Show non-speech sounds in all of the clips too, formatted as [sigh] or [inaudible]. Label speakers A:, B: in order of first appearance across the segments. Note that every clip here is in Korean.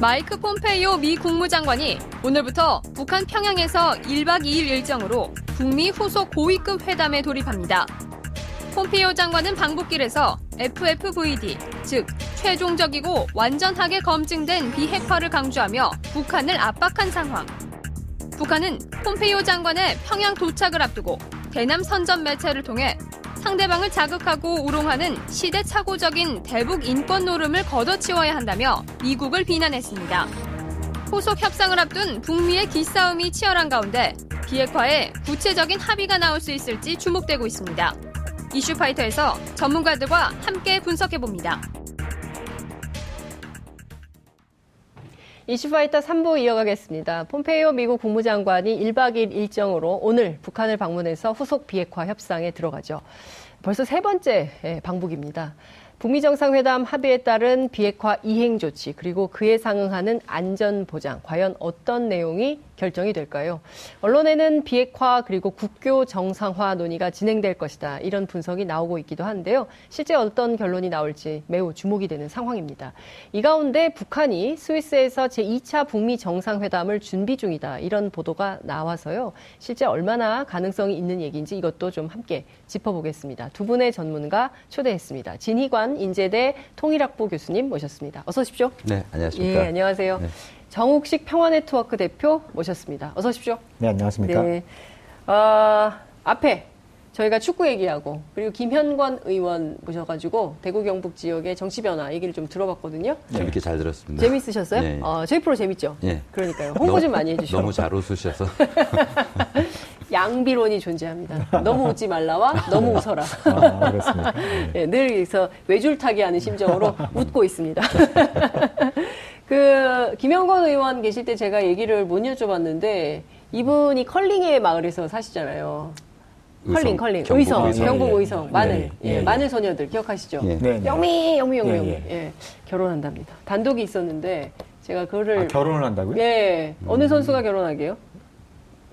A: 마이크 폼페이오 미 국무장관이 오늘부터 북한 평양에서 1박 2일 일정으로 북미 후속 고위급 회담에 돌입합니다. 폼페이오 장관은 방북길에서 FFVD, 즉 최종적이고 완전하게 검증된 비핵화를 강조하며 북한을 압박한 상황. 북한은 폼페이오 장관의 평양 도착을 앞두고 대남 선전 매체를 통해 상대방을 자극하고 우롱하는 시대착오적인 대북 인권 노름을 걷어치워야 한다며 미국을 비난했습니다. 후속 협상을 앞둔 북미의 기싸움이 치열한 가운데 비핵화에 구체적인 합의가 나올 수 있을지 주목되고 있습니다. 이슈파이터에서 전문가들과 함께 분석해봅니다.
B: 이슈파이터 3부 이어가겠습니다. 폼페이오 미국 국무장관이 1박 2일 일정으로 오늘 북한을 방문해서 후속 비핵화 협상에 들어가죠. 벌써 세 번째 예, 방북입니다. 북미 정상회담 합의에 따른 비핵화 이행 조치 그리고 그에 상응하는 안전 보장 과연 어떤 내용이 결정이 될까요? 언론에는 비핵화 그리고 국교 정상화 논의가 진행될 것이다. 이런 분석이 나오고 있기도 한데요. 실제 어떤 결론이 나올지 매우 주목이 되는 상황입니다. 이 가운데 북한이 스위스에서 제2차 북미 정상회담을 준비 중이다. 이런 보도가 나와서요. 실제 얼마나 가능성이 있는 얘기인지 이것도 좀 함께 짚어보겠습니다. 두 분의 전문가 초대했습니다. 진희관 인제대 통일학부 교수님 모셨습니다. 어서 오십시오.
C: 네, 안녕하십니까.
B: 예, 안녕하세요. 네. 정욱식 평화네트워크 대표 모셨습니다. 어서 오십시오.
D: 네, 안녕하십니까. 네.
B: 어, 앞에 저희가 축구 얘기하고 그리고 김현권 의원 모셔가지고 대구 경북 지역의 정치 변화 얘기를 좀 들어봤거든요.
C: 네. 재밌게 잘 들었습니다.
B: 재밌으셨어요? 네. 어, 저희 프로 재밌죠? 네. 그러니까요. 홍보 좀 많이 해주시고.
C: 너무 잘 웃으셔서. [laughs]
B: 양비론이 존재합니다. 너무 웃지 말라와 너무 웃어라. 아, 그렇습니다. 네, [laughs] 늘 그래서 외줄타기 하는 심정으로 [laughs] 웃고 있습니다. 그 김영건 의원 계실 때 제가 얘기를 못 여쭤봤는데 이분이 컬링의 마을에서 사시잖아요. 의성, 컬링, 컬링, 의성, 의성, 경북 예. 의성, 마늘, 예, 예, 예, 마늘 소녀들 기억하시죠? 예. 네, 네. 영미, 영미, 영미, 영미, 예, 결혼한답니다. 단독이 있었는데 제가 그거를
D: 아, 결혼을 한다고요?
B: 예, 음. 어느 선수가 결혼하게요?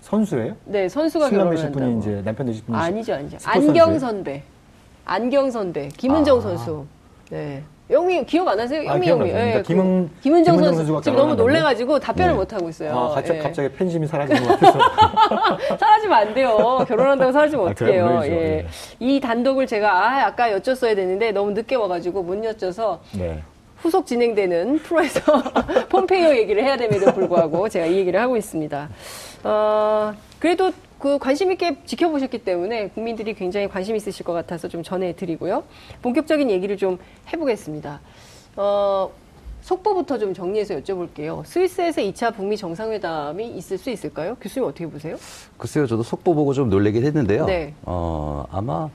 D: 선수예요?
B: 네, 선수가 결혼한다고.
D: 분이 이제 남편 되실 분이
B: 아니죠, 아니죠. 안경 선배, 안경 선배, 김은정 아. 선수. 네. 영미 기억 안 하세요? 영미 아, 영미. 예, 그러니까 김은 김은정 선수 선수가 지금 너무 놀래가지고 답변을 네. 못 하고 있어요.
D: 아, 갑자기, 예. 갑자기 팬심이 사라지는 것 같아서. [laughs]
B: 사라지면 안 돼요. 결혼한다고 사라지면 아, 어떡해요. 예. 네. 이 단독을 제가 아, 아까 여쭸어야 되는데 너무 늦게 와가지고 못 여쭤서 네. 후속 진행되는 프로에서 [laughs] 폼페이오 얘기를 해야 됨에도 불구하고 제가 이 얘기를 하고 있습니다. 어, 그래도 그 관심 있게 지켜보셨기 때문에 국민들이 굉장히 관심 있으실 것 같아서 좀 전해드리고요. 본격적인 얘기를 좀 해보겠습니다. 어, 속보부터 좀 정리해서 여쭤볼게요. 스위스에서 2차 북미 정상회담이 있을 수 있을까요? 교수님 어떻게 보세요?
C: 글쎄요, 저도 속보 보고 좀 놀라긴 했는데요. 네. 어, 아마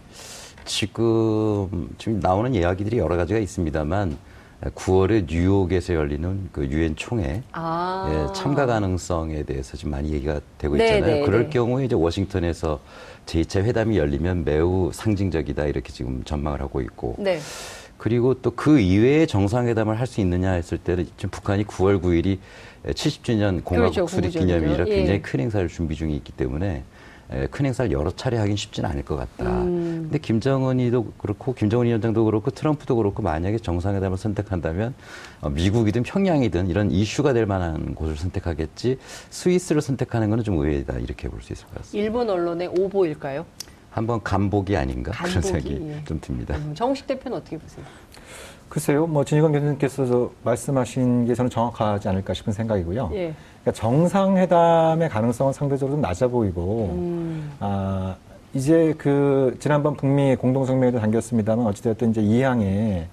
C: 지금, 지금 나오는 이야기들이 여러 가지가 있습니다만 9월에 뉴욕에서 열리는 그 유엔 총회 아. 예, 참가 가능성에 대해서 지금 많이 얘기가 되고 네, 있잖아요. 네, 그럴 네. 경우에 이제 워싱턴에서 제2차 회담이 열리면 매우 상징적이다 이렇게 지금 전망을 하고 있고 네. 그리고 또 그 이외에 정상회담을 할 수 있느냐 했을 때는 지금 북한이 9월 9일이 70주년 공화국 그렇죠, 수립 기념일이라 예. 굉장히 큰 행사를 준비 중에 있기 때문에 큰 행사를 여러 차례 하긴 쉽지는 않을 것 같다. 음. 근데 김정은이도 그렇고 김정은 위원장도 그렇고 트럼프도 그렇고 만약에 정상회담을 선택한다면 어, 미국이든 평양이든 이런 이슈가 될 만한 곳을 선택하겠지 스위스를 선택하는 것은 좀 의외다 이렇게 볼 수 있을 것 같습니다.
B: 일본 언론의 오보일까요?
C: 한번 간복이 아닌가 간복이, 그런 생각이 예. 좀 듭니다. 음,
B: 정식 대표는 어떻게 보세요?
D: 글쎄요, 뭐 진희관 교수님께서 말씀하신 게 저는 정확하지 않을까 싶은 생각이고요. 예. 그러니까 정상회담의 가능성은 상대적으로 좀 낮아 보이고, 음. 아, 이제 그 지난번 북미 공동성명에도 담겼습니다만 어찌되었든 이제 이항에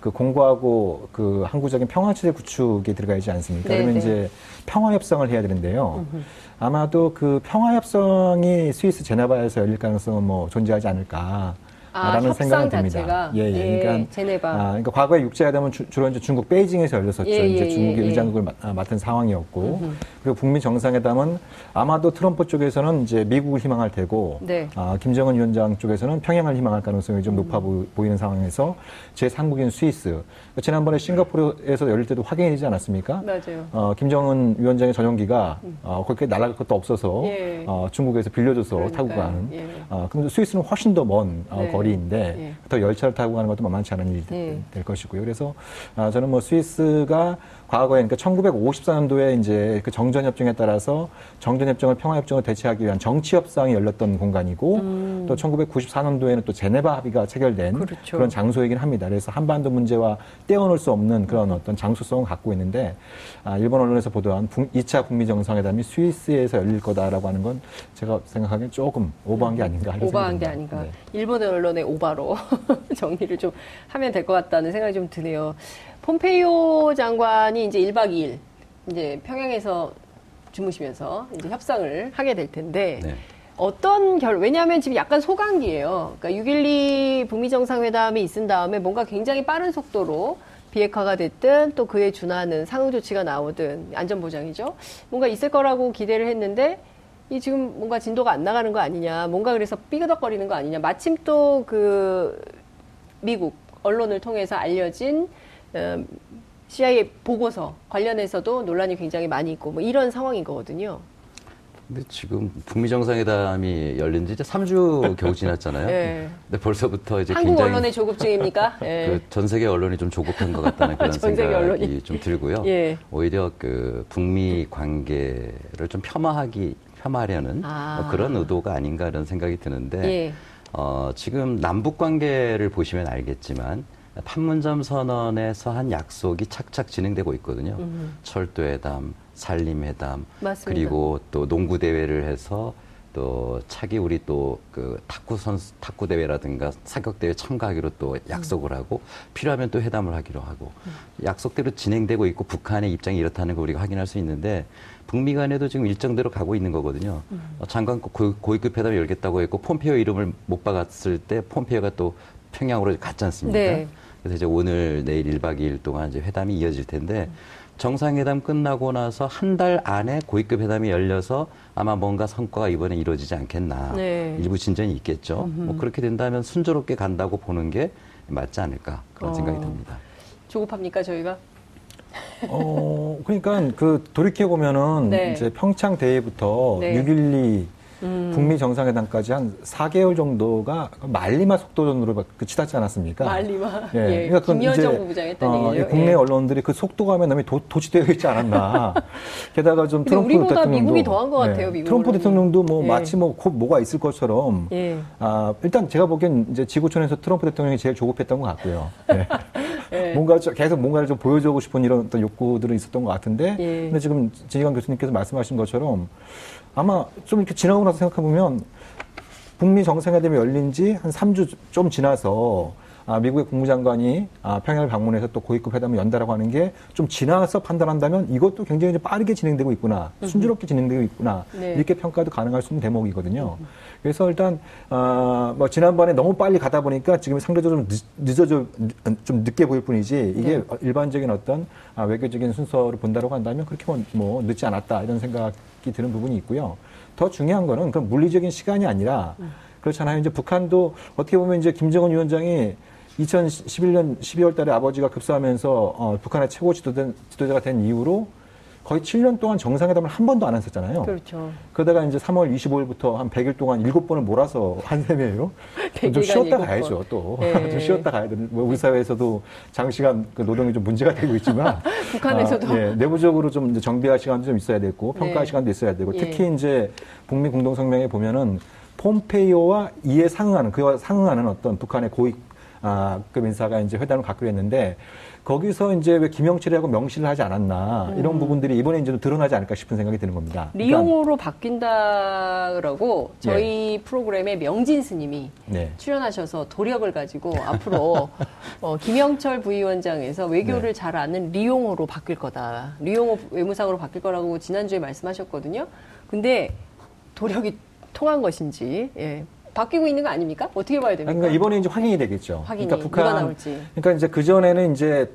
D: 그 공고하고 그 항구적인 평화체제 구축이 들어가 있지 않습니까? 네 그러면 네. 이제 평화협상을 해야 되는데요. 음흠. 아마도 그 평화협상이 스위스 제네바에서 열릴 가능성은 뭐 존재하지 않을까. 아, 라는 생각이 듭니다.
B: 예, 예. 예. 그러니까, 제네바.
D: 아, 그러니까 과거에 육제회담은 주, 로 이제 중국 베이징에서 열렸었죠. 예, 이제 예, 중국이 예, 의장국을 마, 아, 맡은 상황이었고, 음흠. 그리고 북미 정상회담은 아마도 트럼프 쪽에서는 이제 미국을 희망할 테고, 네. 아, 김정은 위원장 쪽에서는 평양을 희망할 가능성이 좀 음. 높아 보, 이는 상황에서 제 상국인 스위스, 그러니까 지난번에 싱가포르에서 열릴 때도 확인이 되지 않았습니까?
B: 맞아요.
D: 어, 김정은 위원장의 전용기가 음. 어, 그렇게 날아갈 것도 없어서 어, 중국에서 빌려줘서 그러니까요. 타고 가는. 예. 어, 근데 스위스는 훨씬 더먼 어, 네. 거리 거리인데 예. 더 열차를 타고 가는 것도 만만치 않은 일이 예. 될 것이고요. 그래서 아, 저는 뭐 스위스가 과거에 그러니까 1954년도에 이제 그 정전협정에 따라서 정전협정을 평화협정을 대체하기 위한 정치협상이 열렸던 공간이고 음. 또 1994년도에는 또 제네바 합의가 체결된 그렇죠. 그런 장소이긴 합니다. 그래서 한반도 문제와 떼어놓을 수 없는 그런 어떤 장수성을 갖고 있는데 아, 일본 언론에서 보도한 2차 북미 정상회담이 스위스에서 열릴 거다라고 하는 건 제가 생각하기엔 조금 오버한 게 아닌가
B: 하는 오버한 게 아닌가. 네. 일본 언론의 오바로 [laughs] 정리를 좀 하면 될 것 같다는 생각이 좀 드네요. 폼페이오 장관이 이제 1박 2일 이제 평양에서 주무시면서 이제 협상을 하게 될 텐데 네. 어떤 결 왜냐하면 지금 약간 소강기예요. 그러니까 6.12 북미 정상회담이 있은 다음에 뭔가 굉장히 빠른 속도로 비핵화가 됐든 또 그에 준하는 상응 조치가 나오든 안전 보장이죠. 뭔가 있을 거라고 기대를 했는데 이 지금 뭔가 진도가 안 나가는 거 아니냐. 뭔가 그래서 삐그덕거리는 거 아니냐. 마침 또 그 미국 언론을 통해서 알려진 음, CIA 보고서 관련해서도 논란이 굉장히 많이 있고 뭐 이런 상황인 거거든요.
C: 근데 지금 북미 정상회담이 열린 지 이제 3주 겨우 지났잖아요. 네. [laughs] 근데 벌써부터 이제
B: 한국 굉장히 언론의 조급증입니까?
C: 네. [laughs] 그전 세계 언론이 좀 조급한 것 같다는 [laughs] 그런 생각이 언론이. 좀 들고요. 예. 오히려 그 북미 관계를 좀 폄하하기 폄하하려는 아. 뭐 그런 의도가 아닌가 이런 생각이 드는데 예. 어, 지금 남북 관계를 보시면 알겠지만 판문점 선언에서 한 약속이 착착 진행되고 있거든요. 음. 철도회담, 산림회담, 맞습니다. 그리고 또 농구 대회를 해서 또 차기 우리 또 그 탁구 선수 탁구 대회라든가 사격 대회 참가하기로 또 약속을 음. 하고 필요하면 또 회담을 하기로 하고 음. 약속대로 진행되고 있고 북한의 입장이 이렇다는 걸 우리가 확인할 수 있는데 북미 간에도 지금 일정대로 가고 있는 거거든요. 음. 어, 장관 고, 고위급 회담을 열겠다고 했고 폼페이오 이름을 못 박았을 때 폼페이오가 또 평양으로 갔지 않습니까? 네. 그래서 이제 오늘 내일 1박 2일 동안 이제 회담이 이어질 텐데 정상회담 끝나고 나서 한 달 안에 고위급 회담이 열려서 아마 뭔가 성과가 이번에 이루어지지 않겠나. 네. 일부 진전이 있겠죠. 음흠. 뭐 그렇게 된다면 순조롭게 간다고 보는 게 맞지 않을까 그런 어. 생각이 듭니다.
B: 조급합니까 저희가?
D: 어, 그러니까 그 돌이켜 보면은 네. 이제 평창 대회부터 네. 6.12 음. 북미 정상회담까지 한 4개월 정도가 말리마 속도전으로 그 치닫지 않았습니까?
B: 말리마. 예. 예. 그러니까 김여정 부부장 했던 어.
D: 국내 예. 언론들이 그 속도감에 너무 도, 도취되어 있지 않았나. [laughs] 게다가 좀 트럼프 대통령도
B: 미국이 더한 것 같아요.
D: 예. 트럼프 언론이. 대통령도 뭐 예. 마치 뭐 곧 뭐가 있을 것처럼. 예. 아 일단 제가 보기엔 이제 지구촌에서 트럼프 대통령이 제일 조급했던 것 같고요. 예. [laughs] 예. 뭔가 계속 뭔가를 좀 보여주고 싶은 이런 어떤 욕구들은 있었던 것 같은데. 근데 지금 진희관 교수님께서 말씀하신 것처럼 아마 좀 이렇게 지나고 나서 생각해보면 북미 정상회담이 열린 지 한 3주 좀 지나서 아, 미국의 국무장관이 아, 평양을 방문해서 또 고위급 회담을 연다라고 하는 게 좀 지나서 판단한다면 이것도 굉장히 빠르게 진행되고 있구나, 순조롭게 진행되고 있구나 네. 이렇게 평가도 가능할 수 있는 대목이거든요. 그래서 일단 어, 뭐 지난번에 너무 빨리 가다 보니까 지금 상대적으로 좀 늦, 어져 좀 늦게 보일 뿐이지 이게 네. 일반적인 어떤 아, 외교적인 순서를 본다라고 한다면 그렇게 뭐, 뭐 늦지 않았다 이런 생각이 드는 부분이 있고요. 더 중요한 거는 그 물리적인 시간이 아니라 그렇잖아요. 이제 북한도 어떻게 보면 이제 김정은 위원장이 2011년 12월 달에 아버지가 급사하면서 어, 북한의 최고 지도된, 지도자가 된 이후로 거의 7년 동안 정상회담을 한 번도 안 했었잖아요.
B: 그렇죠.
D: 그러다가 이제 3월 25일부터 한 100일 동안 7번을 몰아서 [laughs] 한 셈이에요. [laughs] 좀 쉬었다 가야죠, 또. 네. [laughs] 좀 쉬었다 가야 되는. 뭐 우리 사회에서도 장시간 그 노동이 좀 문제가 되고 있지만.
B: 북한에서도. 아,
D: 예, 내부적으로 좀 이제 정비할 시간도 좀 있어야 되고, 평가할 네. 시간도 있어야 되고, 예. 특히 예. 이제 북미 공동성명에 보면은 폼페이오와 이에 상응하는, 그와 상응하는 어떤 북한의 고위 아, 급 인사가 이제 회담을 갖기로 했는데 거기서 이제 왜 김영철이라고 명시를 하지 않았나 음. 이런 부분들이 이번에 이제 드러나지 않을까 싶은 생각이 드는 겁니다.
B: 리용으로 그러니까, 바뀐다라고 저희 네. 프로그램에 명진 스님이 네. 출연하셔서 도력을 가지고 앞으로 [laughs] 어, 김영철 부위원장에서 외교를 네. 잘 아는 리용으로 바뀔 거다. 리용호 외무상으로 바뀔 거라고 지난주에 말씀하셨거든요. 근데 도력이 통한 것인지 예, 바뀌고 있는 거 아닙니까? 어떻게 봐야 됩니까?
D: 그러니까 이번에 이제 확인이 되겠죠.
B: 확인이 그러니까 북한 나올지.
D: 그러니까 이제 그 전에는 이제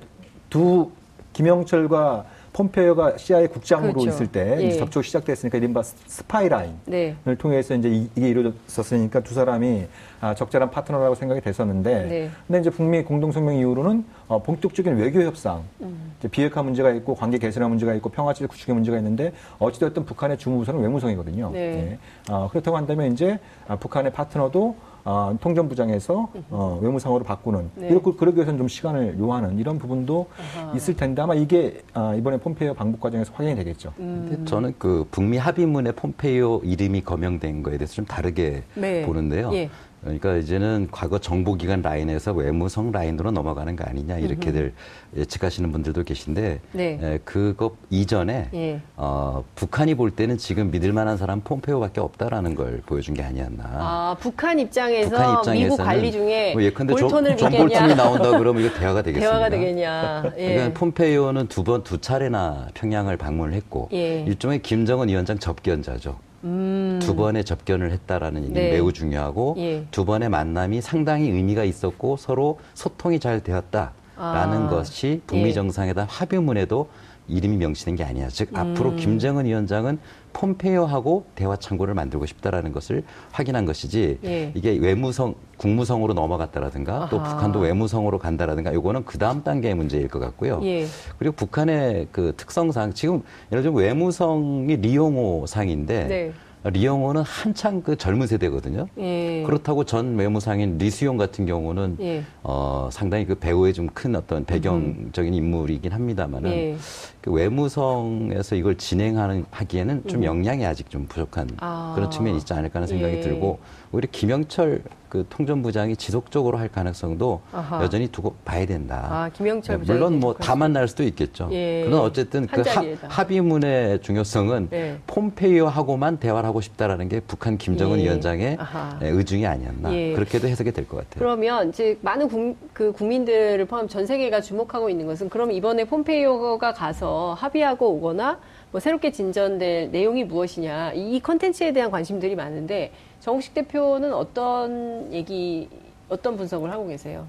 D: 두 김영철과 폼페이오가 CIA 국장으로 그렇죠. 있을 때 예. 접촉 시작됐으니까 이른바 스파이라인을 네. 통해서 이제 이게 이루어졌으니까 두 사람이 아, 적절한 파트너라고 생각이 됐었는데, 네. 근데 이제 북미 공동성명 이후로는 어, 본격적인 외교 협상, 음. 비핵화 문제가 있고 관계 개선화 문제가 있고 평화질 구축의 문제가 있는데 어찌됐든 북한의 주무부서는 외무성이거든요. 네. 네. 어, 그렇다고 한다면 이제 아, 북한의 파트너도 어, 통전부장에서 어, 외무상으로 바꾸는 네. 이렇게 그러기 위해서는 좀 시간을 요하는 이런 부분도 아하. 있을 텐데 아마 이게 아, 이번에 폼페이오 방북 과정에서 확인이 되겠죠.
C: 음. 저는 그 북미 합의문에 폼페이오 이름이 거명된 거에 대해서 좀 다르게 네. 보는데요. 예. 그러니까 이제는 과거 정보기관 라인에서 외무성 라인으로 넘어가는 거 아니냐 이렇게들 예측하시는 분들도 계신데 네. 에, 그것 이전에 예. 어, 북한이 볼 때는 지금 믿을 만한 사람 폼페이오밖에 없다라는 걸 보여준 게 아니었나.
B: 아 북한 입장에서 북한 입장에서는 미국 관리 중에 뭐
C: 예컨대 볼턴을 존 볼턴이 나온다 그러면 이거 대화가 되겠습니다.
B: 대화가 되겠냐.
C: 예. 그러니까 폼페이오는 두 번 두 차례나 평양을 방문을 했고 예. 일종의 김정은 위원장 접견자죠. 음. 두 번의 접견을 했다라는 얘기는 네. 매우 중요하고 예. 두 번의 만남이 상당히 의미가 있었고 서로 소통이 잘 되었다라는 아. 것이 북미 예. 정상회담 합의문에도 이름이 명시된 게 아니야. 즉 음. 앞으로 김정은 위원장은 폼페이오하고 대화 창구를 만들고 싶다라는 것을 확인한 것이지 예. 이게 외무성 국무성으로 넘어갔다라든가 아하. 또 북한도 외무성으로 간다라든가 요거는 그 다음 단계의 문제일 것 같고요. 예. 그리고 북한의 그 특성상 지금 예를 들면 외무성이 리용호 상인데 네. 리영호는 한창 그 젊은 세대거든요. 예. 그렇다고 전 외무상인 리수용 같은 경우는 예. 어, 상당히 그 배우의 좀 큰 어떤 배경적인 인물이긴 합니다만은 예. 그 외무성에서 이걸 진행하는 하기에는 좀 음. 역량이 아직 좀 부족한 아. 그런 측면이 있지 않을까 하는 생각이 예. 들고 오히려 김영철 그 통전부장이 지속적으로 할 가능성도 아하. 여전히 두고 봐야 된다.
B: 아, 김영철
C: 네, 물론 뭐 다 만날 수도 있겠죠. 예. 그러나 어쨌든 그 하, 합의문의 중요성은 네. 폼페이오하고만 대화를 하고 싶다라는 게 북한 김정은 예. 위원장의 아하. 네, 의중이 아니었나. 예. 그렇게도 해석이 될 것 같아요.
B: 그러면 이제 많은 국, 그 국민들을 포함 전 세계가 주목하고 있는 것은 그럼 이번에 폼페이오가 가서 합의하고 오거나 뭐 새롭게 진전될 내용이 무엇이냐 이 컨텐츠에 대한 관심들이 많은데 정우식 대표는 어떤 얘기, 어떤 분석을 하고 계세요?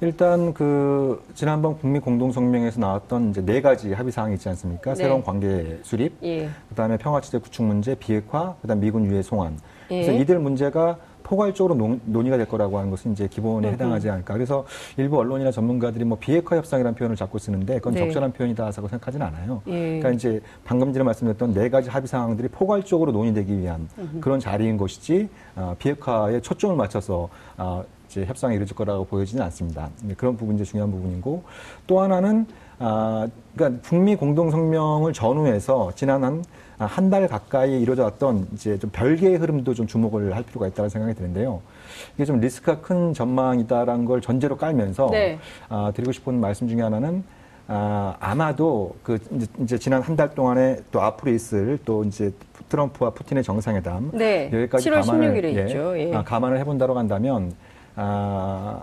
D: 일단 그 지난번 국미 공동성명에서 나왔던 이제 네 가지 합의 사항이 있지 않습니까? 네. 새로운 관계 수립, 예. 그다음에 평화체제 구축 문제, 비핵화, 그다음 미군 유해 송환. 예. 그래서 이들 문제가 포괄적으로 논, 의가 될 거라고 하는 것은 이제 기본에 해당하지 않을까. 그래서 일부 언론이나 전문가들이 뭐 비핵화 협상이라는 표현을 자꾸 쓰는데 그건 네. 적절한 표현이다라고 생각하지는 않아요. 예. 그러니까 이제 방금 전에 말씀드렸던 네 가지 합의 사항들이 포괄적으로 논의되기 위한. 그런 자리인 것이지 어, 비핵화에 초점을 맞춰서 어, 이제 협상이 이루어질 거라고 보여지는 않습니다. 그런 부분이 중요한 부분이고 또 하나는 아, 그러니까 북미 공동 성명을 전후해서 지난 한 한 달 가까이 이루어져 왔던 이제 좀 별개의 흐름도 좀 주목을 할 필요가 있다는 생각이 드는데요. 이게 좀 리스크가 큰 전망이다라는 걸 전제로 깔면서 네. 아, 드리고 싶은 말씀 중에 하나는 아, 아마도 그 이제, 이제 지난 한 달 동안에 또 앞으로 있을 또 이제 트럼프와 푸틴의 정상회담
B: 네. 여기까지 감안을 예,
D: 예. 아, 감안을 해본다고 한다면 아,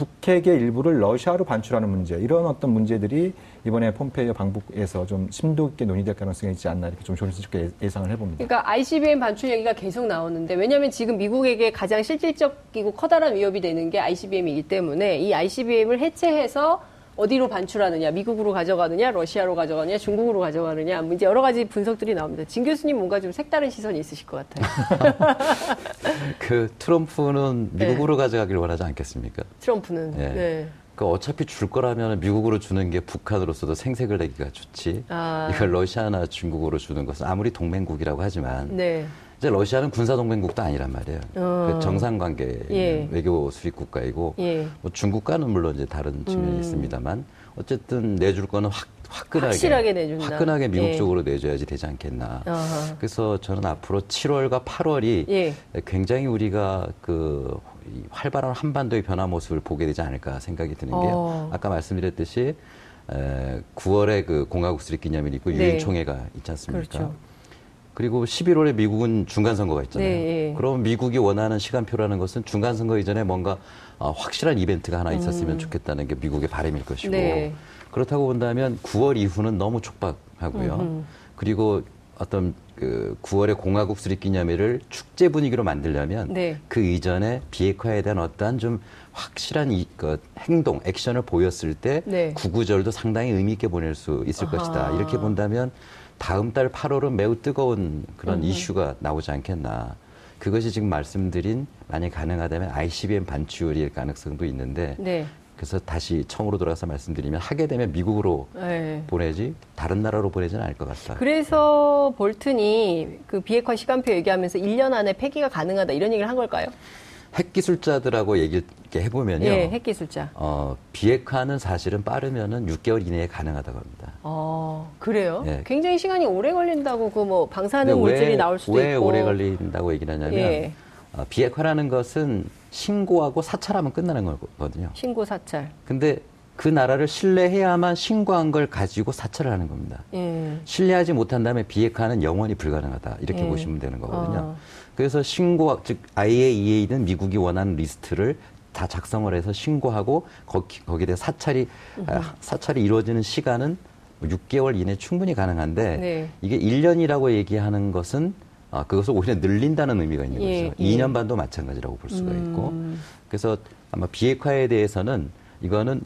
D: 북핵의 일부를 러시아로 반출하는 문제 이런 어떤 문제들이 이번에 폼페이오 방북에서 좀 심도 있게 논의될 가능성이 있지 않나 이렇게 좀 조심스럽게 예상을 해봅니다.
B: 그러니까 ICBM 반출 얘기가 계속 나오는데 왜냐하면 지금 미국에게 가장 실질적이고 커다란 위협이 되는 게 ICBM이기 때문에 이 ICBM을 해체해서 어디로 반출하느냐, 미국으로 가져가느냐, 러시아로 가져가느냐, 중국으로 가져가느냐, 뭐 이제 여러 가지 분석들이 나옵니다. 진 교수님 뭔가 좀 색다른 시선이 있으실 것 같아요. [laughs]
C: 그 트럼프는 미국으로 네. 가져가길 원하지 않겠습니까?
B: 트럼프는. 네. 네.
C: 그 어차피 줄 거라면 미국으로 주는 게 북한으로서도 생색을 내기가 좋지. 아. 이걸 러시아나 중국으로 주는 것은 아무리 동맹국이라고 하지만 네. 이제 러시아는 군사 동맹국도 아니란 말이에요. 어. 그 정상 관계 예. 외교 수립 국가이고 예. 뭐 중국과는 물론 이제 다른 측면이 음. 있습니다만 어쨌든 내줄 거는 확 화끈하게
B: 확실하게 내준다.
C: 화끈하게 미국 예. 쪽으로 내줘야지 되지 않겠나. 어허. 그래서 저는 앞으로 7월과 8월이 예. 굉장히 우리가 그 활발한 한반도의 변화 모습을 보게 되지 않을까 생각이 드는 게요. 어. 아까 말씀드렸듯이 에, 9월에 그 공화국 수립 기념일이 있고 네. 유엔 총회가 있지 않습니까? 그렇죠. 그리고 11월에 미국은 중간 선거가 있잖아요. 네, 예. 그럼 미국이 원하는 시간표라는 것은 중간 선거 이전에 뭔가 어, 확실한 이벤트가 하나 있었으면 음. 좋겠다는 게 미국의 바람일 것이고 네. 그렇다고 본다면 9월 이후는 너무 촉박하고요. 음흠. 그리고 어떤 그 9월의 공화국 수립 기념일을 축제 분위기로 만들려면 네. 그 이전에 비핵화에 대한 어떠한 좀 확실한 이, 그 행동, 액션을 보였을 때 네. 구구절도 상당히 의미 있게 보낼 수 있을 아하. 것이다. 이렇게 본다면 다음 달 8월은 매우 뜨거운 그런 음. 이슈가 나오지 않겠나. 그것이 지금 말씀드린 만약 가능하다면 ICBM 반출일 가능성도 있는데 네. 그래서 다시 처음으로 돌아가서 말씀드리면 하게 되면 미국으로 네. 보내지 다른 나라로 보내지는 않을 것 같다.
B: 그래서 볼튼이 그 비핵화 시간표 얘기하면서 1년 안에 폐기가 가능하다 이런 얘기를 한 걸까요?
C: 핵기술자들하고 얘기 해보면요.
B: 예, 핵기술자.
C: 어, 비핵화는 사실은 빠르면은 6개월 이내에 가능하다고 합니다.
B: 어, 그래요? 예. 굉장히 시간이 오래 걸린다고 그 뭐 방사능
C: 물질이
B: 왜, 나올 수도
C: 왜
B: 있고.
C: 왜 오래 걸린다고 얘기를 하냐면 예. 어, 비핵화라는 것은 신고하고 사찰하면 끝나는 거거든요.
B: 신고 사찰.
C: 근데 그 나라를 신뢰해야만 신고한 걸 가지고 사찰을 하는 겁니다. 예. 신뢰하지 못한다면 비핵화는 영원히 불가능하다. 이렇게 예. 보시면 되는 거거든요. 어. 그래서 신고, 즉 IAEA는 미국이 원하는 리스트를 다 작성을 해서 신고하고 거기, 거기에 대해 사찰이 아, 사찰이 이루어지는 시간은 6개월 이내 충분히 가능한데 네. 이게 1년이라고 얘기하는 것은 아, 그것을 오히려 늘린다는 의미가 있는 예, 거죠. 예. 2년 반도 마찬가지라고 볼 수가 있고. 음. 그래서 아마 비핵화에 대해서는 이거는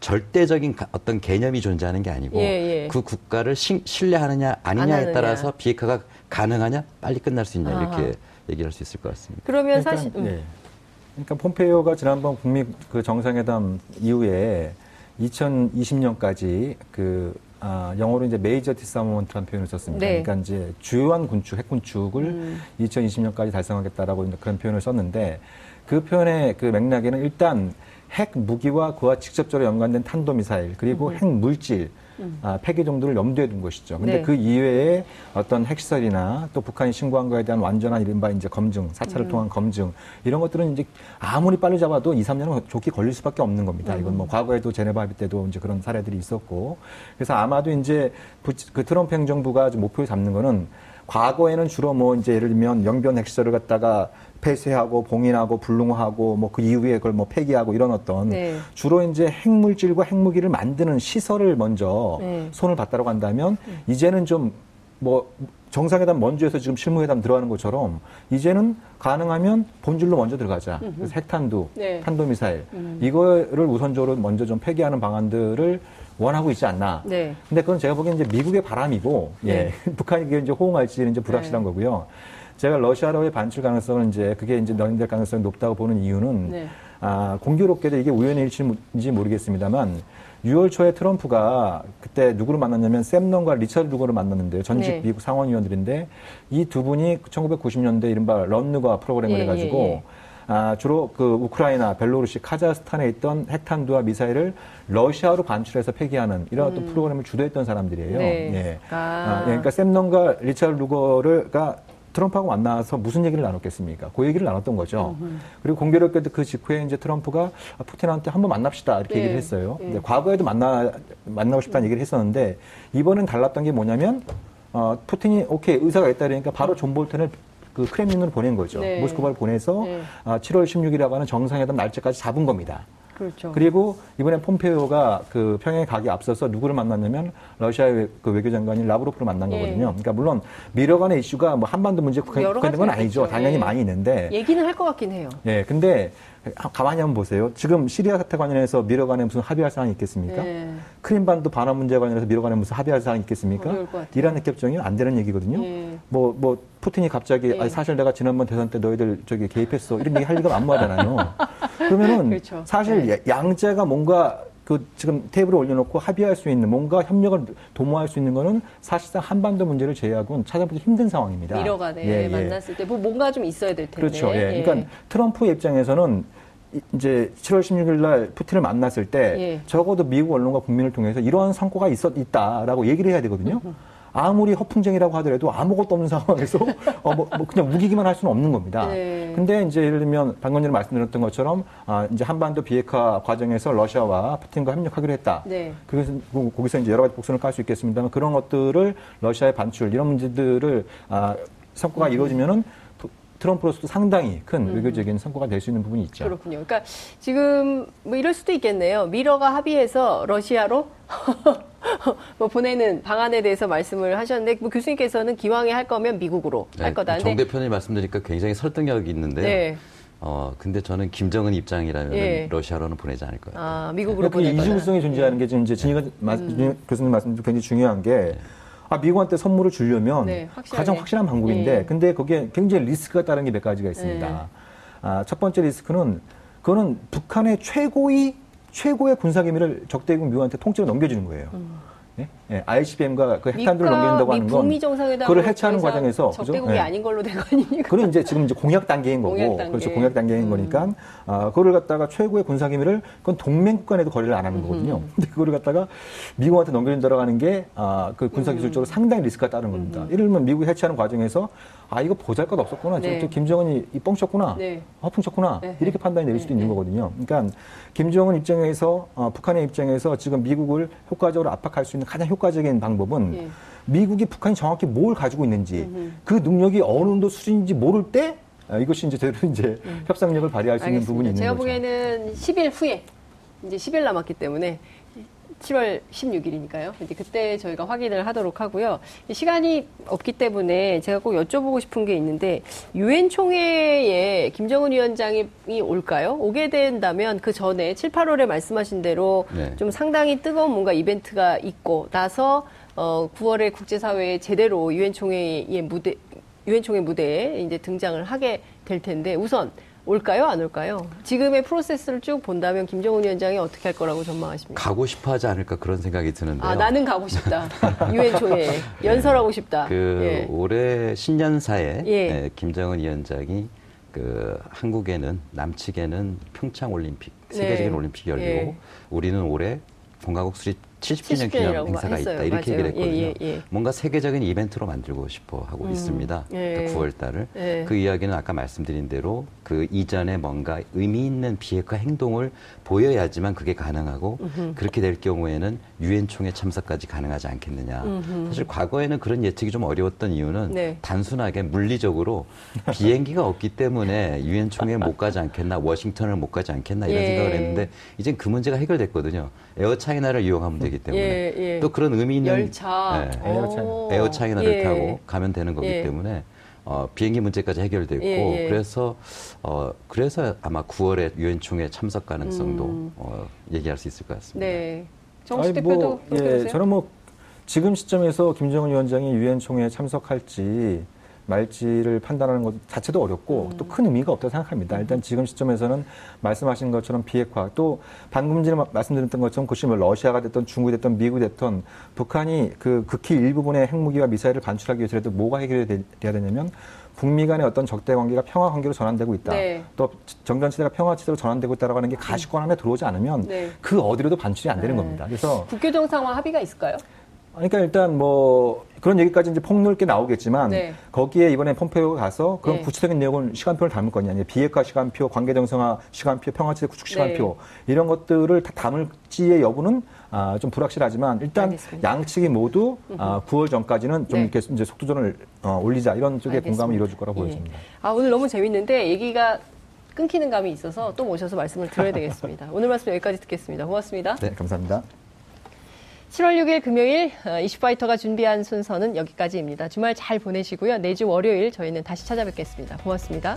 C: 절대적인 어떤 개념이 존재하는 게 아니고 예, 예. 그 국가를 시, 신뢰하느냐 아니냐에 따라서 비핵화가 가능하냐 빨리 끝날 수 있냐 이렇게 아하. 얘기할 수 있을 것 같습니다.
B: 그러면 그러니까, 사실 음.
D: 예. 그러니까 폼페이오가 지난번 북미 그 정상회담 이후에 2020년까지 그 아, 영어로 이제 major disarmament라는 표현을 썼습니다. 네. 그러니까 이제 주요한 군축, 핵 군축을 음. 2020년까지 달성하겠다라고 그런 표현을 썼는데 그 표현의 그 맥락에는 일단 핵 무기와 그와 직접적으로 연관된 탄도 미사일 그리고 음. 핵 물질 음. 아, 폐기 정도를 염두에 둔 것이죠. 근데 네. 그 이외에 어떤 핵시설이나 또 북한이 신고한 거에 대한 완전한 이른바 이제 검증, 사찰을 음. 통한 검증 이런 것들은 이제 아무리 빨리 잡아도 2, 3년은 좋게 걸릴 수밖에 없는 겁니다. 음. 이건 뭐 과거에도 제네바 합의 때도 이제 그런 사례들이 있었고 그래서 아마도 이제 그 트럼프 행정부가 목표를 잡는 거는 과거에는 주로 뭐 이제 예를 들면 영변 핵시설을 갖다가 폐쇄하고 봉인하고 불능하고 뭐 그 이후에 그걸 뭐 폐기하고 이런 어떤 네. 주로 이제 핵물질과 핵무기를 만드는 시설을 먼저 네. 손을 봤다고 한다면 네. 이제는 좀 뭐 정상회담 먼저 해서 지금 실무회담 들어가는 것처럼 이제는 가능하면 본질로 먼저 들어가자. 그래서 핵탄두, 네. 탄도미사일 음. 이거를 우선적으로 먼저 좀 폐기하는 방안들을 원하고 있지 않나. 네. 근데 그건 제가 보기엔 이제 미국의 바람이고, 예. 네. [laughs] 북한이 이제 호응할지는 이제 불확실한 네. 거고요. 제가 러시아로의 반출 가능성은 이제 그게 이제 너인될 가능성이 높다고 보는 이유는 네. 아, 공교롭게도 이게 우연의 일치인지 모르겠습니다만 6월 초에 트럼프가 그때 누구를 만났냐면 샘넌과 리처드 루거를 만났는데요. 전직 네. 미국 상원의원들인데 이 두 분이 1990년대 이른바 런누가 프로그램을 예, 해가지고 예, 예. 아, 주로 그 우크라이나, 벨로루시, 카자흐스탄에 있던 핵탄두와 미사일을 러시아로 반출해서 폐기하는 이런 음. 프로그램을 주도했던 사람들이에요. 네. 예. 아. 아, 예, 그러니까 샘 넌과 리처드 루거가 트럼프하고 만나서 무슨 얘기를 나눴겠습니까? 그 얘기를 나눴던 거죠. 음흠. 그리고 공교롭게도 그 직후에 이제 트럼프가 아, 푸틴한테 한번 만납시다 이렇게 네. 얘기를 했어요. 네. 과거에도 만나 만나고 싶다는 얘기를 했었는데 이번엔 달랐던 게 뭐냐면 어, 푸틴이 오케이 의사가 있다 그러니까 바로 존 볼턴을 그 크렘린으로 보낸 거죠. 네. 모스크바를 보내서 네. 아, 7월 16일이라고 하는 정상회담 날짜까지 잡은 겁니다. 그렇죠. 그리고 이번에 폼페이오가 그 평양에 가기 앞서서 누구를 만났냐면 러시아의 그 외교장관인 라브로프를 만난 예. 거거든요. 그러니까 물론 미러 간의 이슈가 뭐 한반도 문제 국한된 건 아니죠. 있겠죠. 당연히 예. 많이 있는데
B: 얘기는 할 것 같긴 해요.
D: 예, 근데 가만히 한번 보세요. 지금 시리아 사태 관련해서 미러 간에 무슨 합의할 사항이 있겠습니까? 예. 크림반도 반환 문제 관련해서 미러 간에 무슨 합의할 사항이 있겠습니까? 이란 핵협정이 안 되는 얘기거든요. 예. 뭐, 뭐, 푸틴이 갑자기 예. 아니, 사실 내가 지난번 대선 때 너희들 저기 개입했어. 이런 얘기 할 리가 만무하잖아요. [laughs] 그러면은 그렇죠. 사실 네. 양자가 뭔가 그 지금 테이블에 올려놓고 합의할 수 있는 뭔가 협력을 도모할 수 있는 거는 사실상 한반도 문제를 제외하고는 찾아보기 힘든 상황입니다.
B: 미러가네 예, 예. 만났을 때 뭐 뭔가 좀 있어야 될 텐데.
D: 그렇죠. 예. 예. 그러니까 트럼프 입장에서는 이제 7월 16일 날 푸틴을 만났을 때 예. 적어도 미국 언론과 국민을 통해서 이러한 성과가 있었 있다라고 얘기를 해야 되거든요. [laughs] 아무리 허풍쟁이라고 하더라도 아무것도 없는 상황에서 [laughs] 어, 뭐, 뭐 그냥 우기기만 할 수는 없는 겁니다. 네. 근데 이제 예를 들면 방금 전에 말씀드렸던 것처럼 아, 이제 한반도 비핵화 과정에서 러시아와 푸틴과 협력하기로 했다. 네. 그래서 거기서 이제 여러 가지 복선을 깔 수 있겠습니다만 그런 것들을 러시아의 반출 이런 문제들을 아, 성과가 음. 이루어지면은 트럼프로서도 상당히 큰 음. 외교적인 성과가 될 수 있는 부분이 있죠.
B: 그렇군요. 그러니까 지금 뭐 이럴 수도 있겠네요. 미러가 합의해서 러시아로 [laughs] 뭐 보내는 방안에 대해서 말씀을 하셨는데 뭐 교수님께서는 기왕에 할 거면 미국으로 네, 할 거다.
C: 정 대표님 말씀드리니까 굉장히 설득력이 있는데요. 네. 어 근데 저는 김정은 입장이라면 예. 러시아로는 보내지 않을 거예요.
B: 아 미국으로 보낼
D: 거다. 이중성이 존재하는 게 지금 이제 진희가 음. 교수님 말씀도 굉장히 중요한 게. 네. 아, 미국한테 선물을 주려면 네, 가장 확실한 방법인데, 네. 근데 거기에 굉장히 리스크가 따른 게 몇 가지가 있습니다. 네. 아, 첫 번째 리스크는 그거는 북한의 최고의 최고의 군사 기밀을 적대국 미국한테 통째로 넘겨주는 거예요. 음. 예? 예, ICBM과 그 핵탄두를 넘긴다고 하는 건 그걸 해체하는 과정에서
B: 적대국이 예. 아닌 걸로 된 거 아닙니까?
D: 그건 이제 지금 이제 공약 단계인 거고 공약 단계. 그렇죠 공약 단계인 음. 거니까 아 그거를 갖다가 최고의 군사 기밀을 그건 동맹 간에도 거래를 안 하는 거거든요. 음. 근데 그거를 갖다가 미국한테 넘겨준다고 하는 게아그 군사 기술적으로 음. 상당히 리스크가 따른 겁니다. 음. 예를 들면 미국이 해체하는 과정에서 아 이거 보잘것 없었구나. 네. 저, 김정은이 이 뻥쳤구나. 네. 허풍쳤구나. 네. 이렇게 판단이 내릴 수도 네. 있는 거거든요. 그러니까 김정은 입장에서 어, 북한의 입장에서 지금 미국을 효과적으로 압박할 수 있는 가장 효과적인 방법은 예. 미국이 북한이 정확히 뭘 가지고 있는지 음흠. 그 능력이 어느 정도 수준인지 모를 때 아, 이것이 이제 제대로 이제 음. 협상력을 발휘할 수 알겠습니다. 있는 부분이 있는
B: 제가
D: 거죠.
B: 제가 보기에는 10일 후에 이제 10일 남았기 때문에 7월 16일이니까요. 이제 그때 저희가 확인을 하도록 하고요. 시간이 없기 때문에 제가 꼭 여쭤보고 싶은 게 있는데 유엔 총회에 김정은 위원장이 올까요? 오게 된다면 그 전에 7, 8월에 말씀하신 대로 네. 좀 상당히 뜨거운 뭔가 이벤트가 있고 나서 어 9월에 국제사회에 제대로 유엔 총회의 무대 유엔 총회 무대에 이제 등장을 하게 될 텐데 우선 올까요? 안 올까요? 지금의 프로세스를 쭉 본다면 김정은 위원장이 어떻게 할 거라고 전망하십니까?
C: 가고 싶어 하지 않을까 그런 생각이 드는데요.
B: 아, 나는 가고 싶다. [laughs] 유엔 총회 [laughs] 연설하고 싶다.
C: 그 예. 올해 신년사에 예. 예, 김정은 위원장이 그 한국에는 남측에는 평창 올림픽 세계적인 네. 올림픽이 열리고 예. 우리는 올해 공화국 수립 70주년 기념 행사가 했어요. 있다 이렇게 맞아요. 얘기를 했거든요. 예, 예, 예. 뭔가 세계적인 이벤트로 만들고 싶어 하고 음, 있습니다. 예. 9월 그 달을 예. 그 이야기는 아까 말씀드린 대로 그 이전에 뭔가 의미 있는 비핵화 행동을 보여야지만 그게 가능하고 음흠. 그렇게 될 경우에는 유엔 총회 참석까지 가능하지 않겠느냐. 음흠. 사실 과거에는 그런 예측이 좀 어려웠던 이유는 네. 단순하게 물리적으로 [laughs] 비행기가 없기 때문에 유엔 총회 못 가지 않겠나, 워싱턴을 못 가지 않겠나 이런 예. 생각을 했는데 이제 그 문제가 해결됐거든요. Air China를 이용하면 되기 때문에 예, 예. 또 그런 의미 있는
B: 열차,
C: 네. 에어 차이나를 예. 타고 가면 되는 거기 예. 때문에 어, 비행기 문제까지 해결됐고 예, 예. 그래서 어, 그래서 아마 9월에 유엔 총회 참석 가능성도 음. 어, 얘기할 수 있을 것 같습니다. 네.
B: 정식 대표도 뭐, 예,
D: 저는 뭐 지금 시점에서 김정은 위원장이 유엔 총회에 참석할지 말지를 판단하는 것 자체도 어렵고 음. 또큰 의미가 없다고 생각합니다. 일단 지금 시점에서는 말씀하신 것처럼 비핵화 또 방금 전에 말씀드렸던 것처럼 그것이 뭐 러시아가 됐던 중국이 됐던 미국이 됐던 북한이 그 극히 일부분의 핵무기와 미사일을 반출하기 위해서라도 뭐가 해결이 돼야 되냐면 북미 간의 어떤 적대 관계가 평화 관계로 전환되고 있다. 네. 또 정전치대가 평화치대로 전환되고 있다라고 하는 게 가시권 안에 들어오지 않으면 네. 그 어디로도 반출이 안 되는 네. 겁니다. 그래서
B: 국교 정상화 합의가 있을까요?
D: 그러니까 일단 뭐 그런 얘기까지 이제 폭넓게 나오겠지만 네. 거기에 이번에 폼페이오가 가서 그런 네. 구체적인 내용을 시간표를 담을 거냐, 비핵화 시간표, 관계 정상화 시간표, 평화체제 구축 시간표 네. 이런 것들을 다 담을지의 여부는 아, 좀 불확실하지만 일단 알겠습니다. 양측이 모두 아, 9월 전까지는 좀 네. 이렇게 이제 속도전을 어, 올리자 이런 알겠습니다. 공감을 이루어질 거라고 예. 보여집니다.
B: 아 오늘 너무 재밌는데 얘기가 끊기는 감이 있어서 또 모셔서 말씀을 드려야 되겠습니다. [laughs] 오늘 말씀 여기까지 듣겠습니다. 고맙습니다.
D: 네, 감사합니다.
B: 7월 6일 금요일 어, 이슈파이터가 준비한 순서는 여기까지입니다. 주말 잘 보내시고요. 내주 월요일 저희는 다시 찾아뵙겠습니다. 고맙습니다.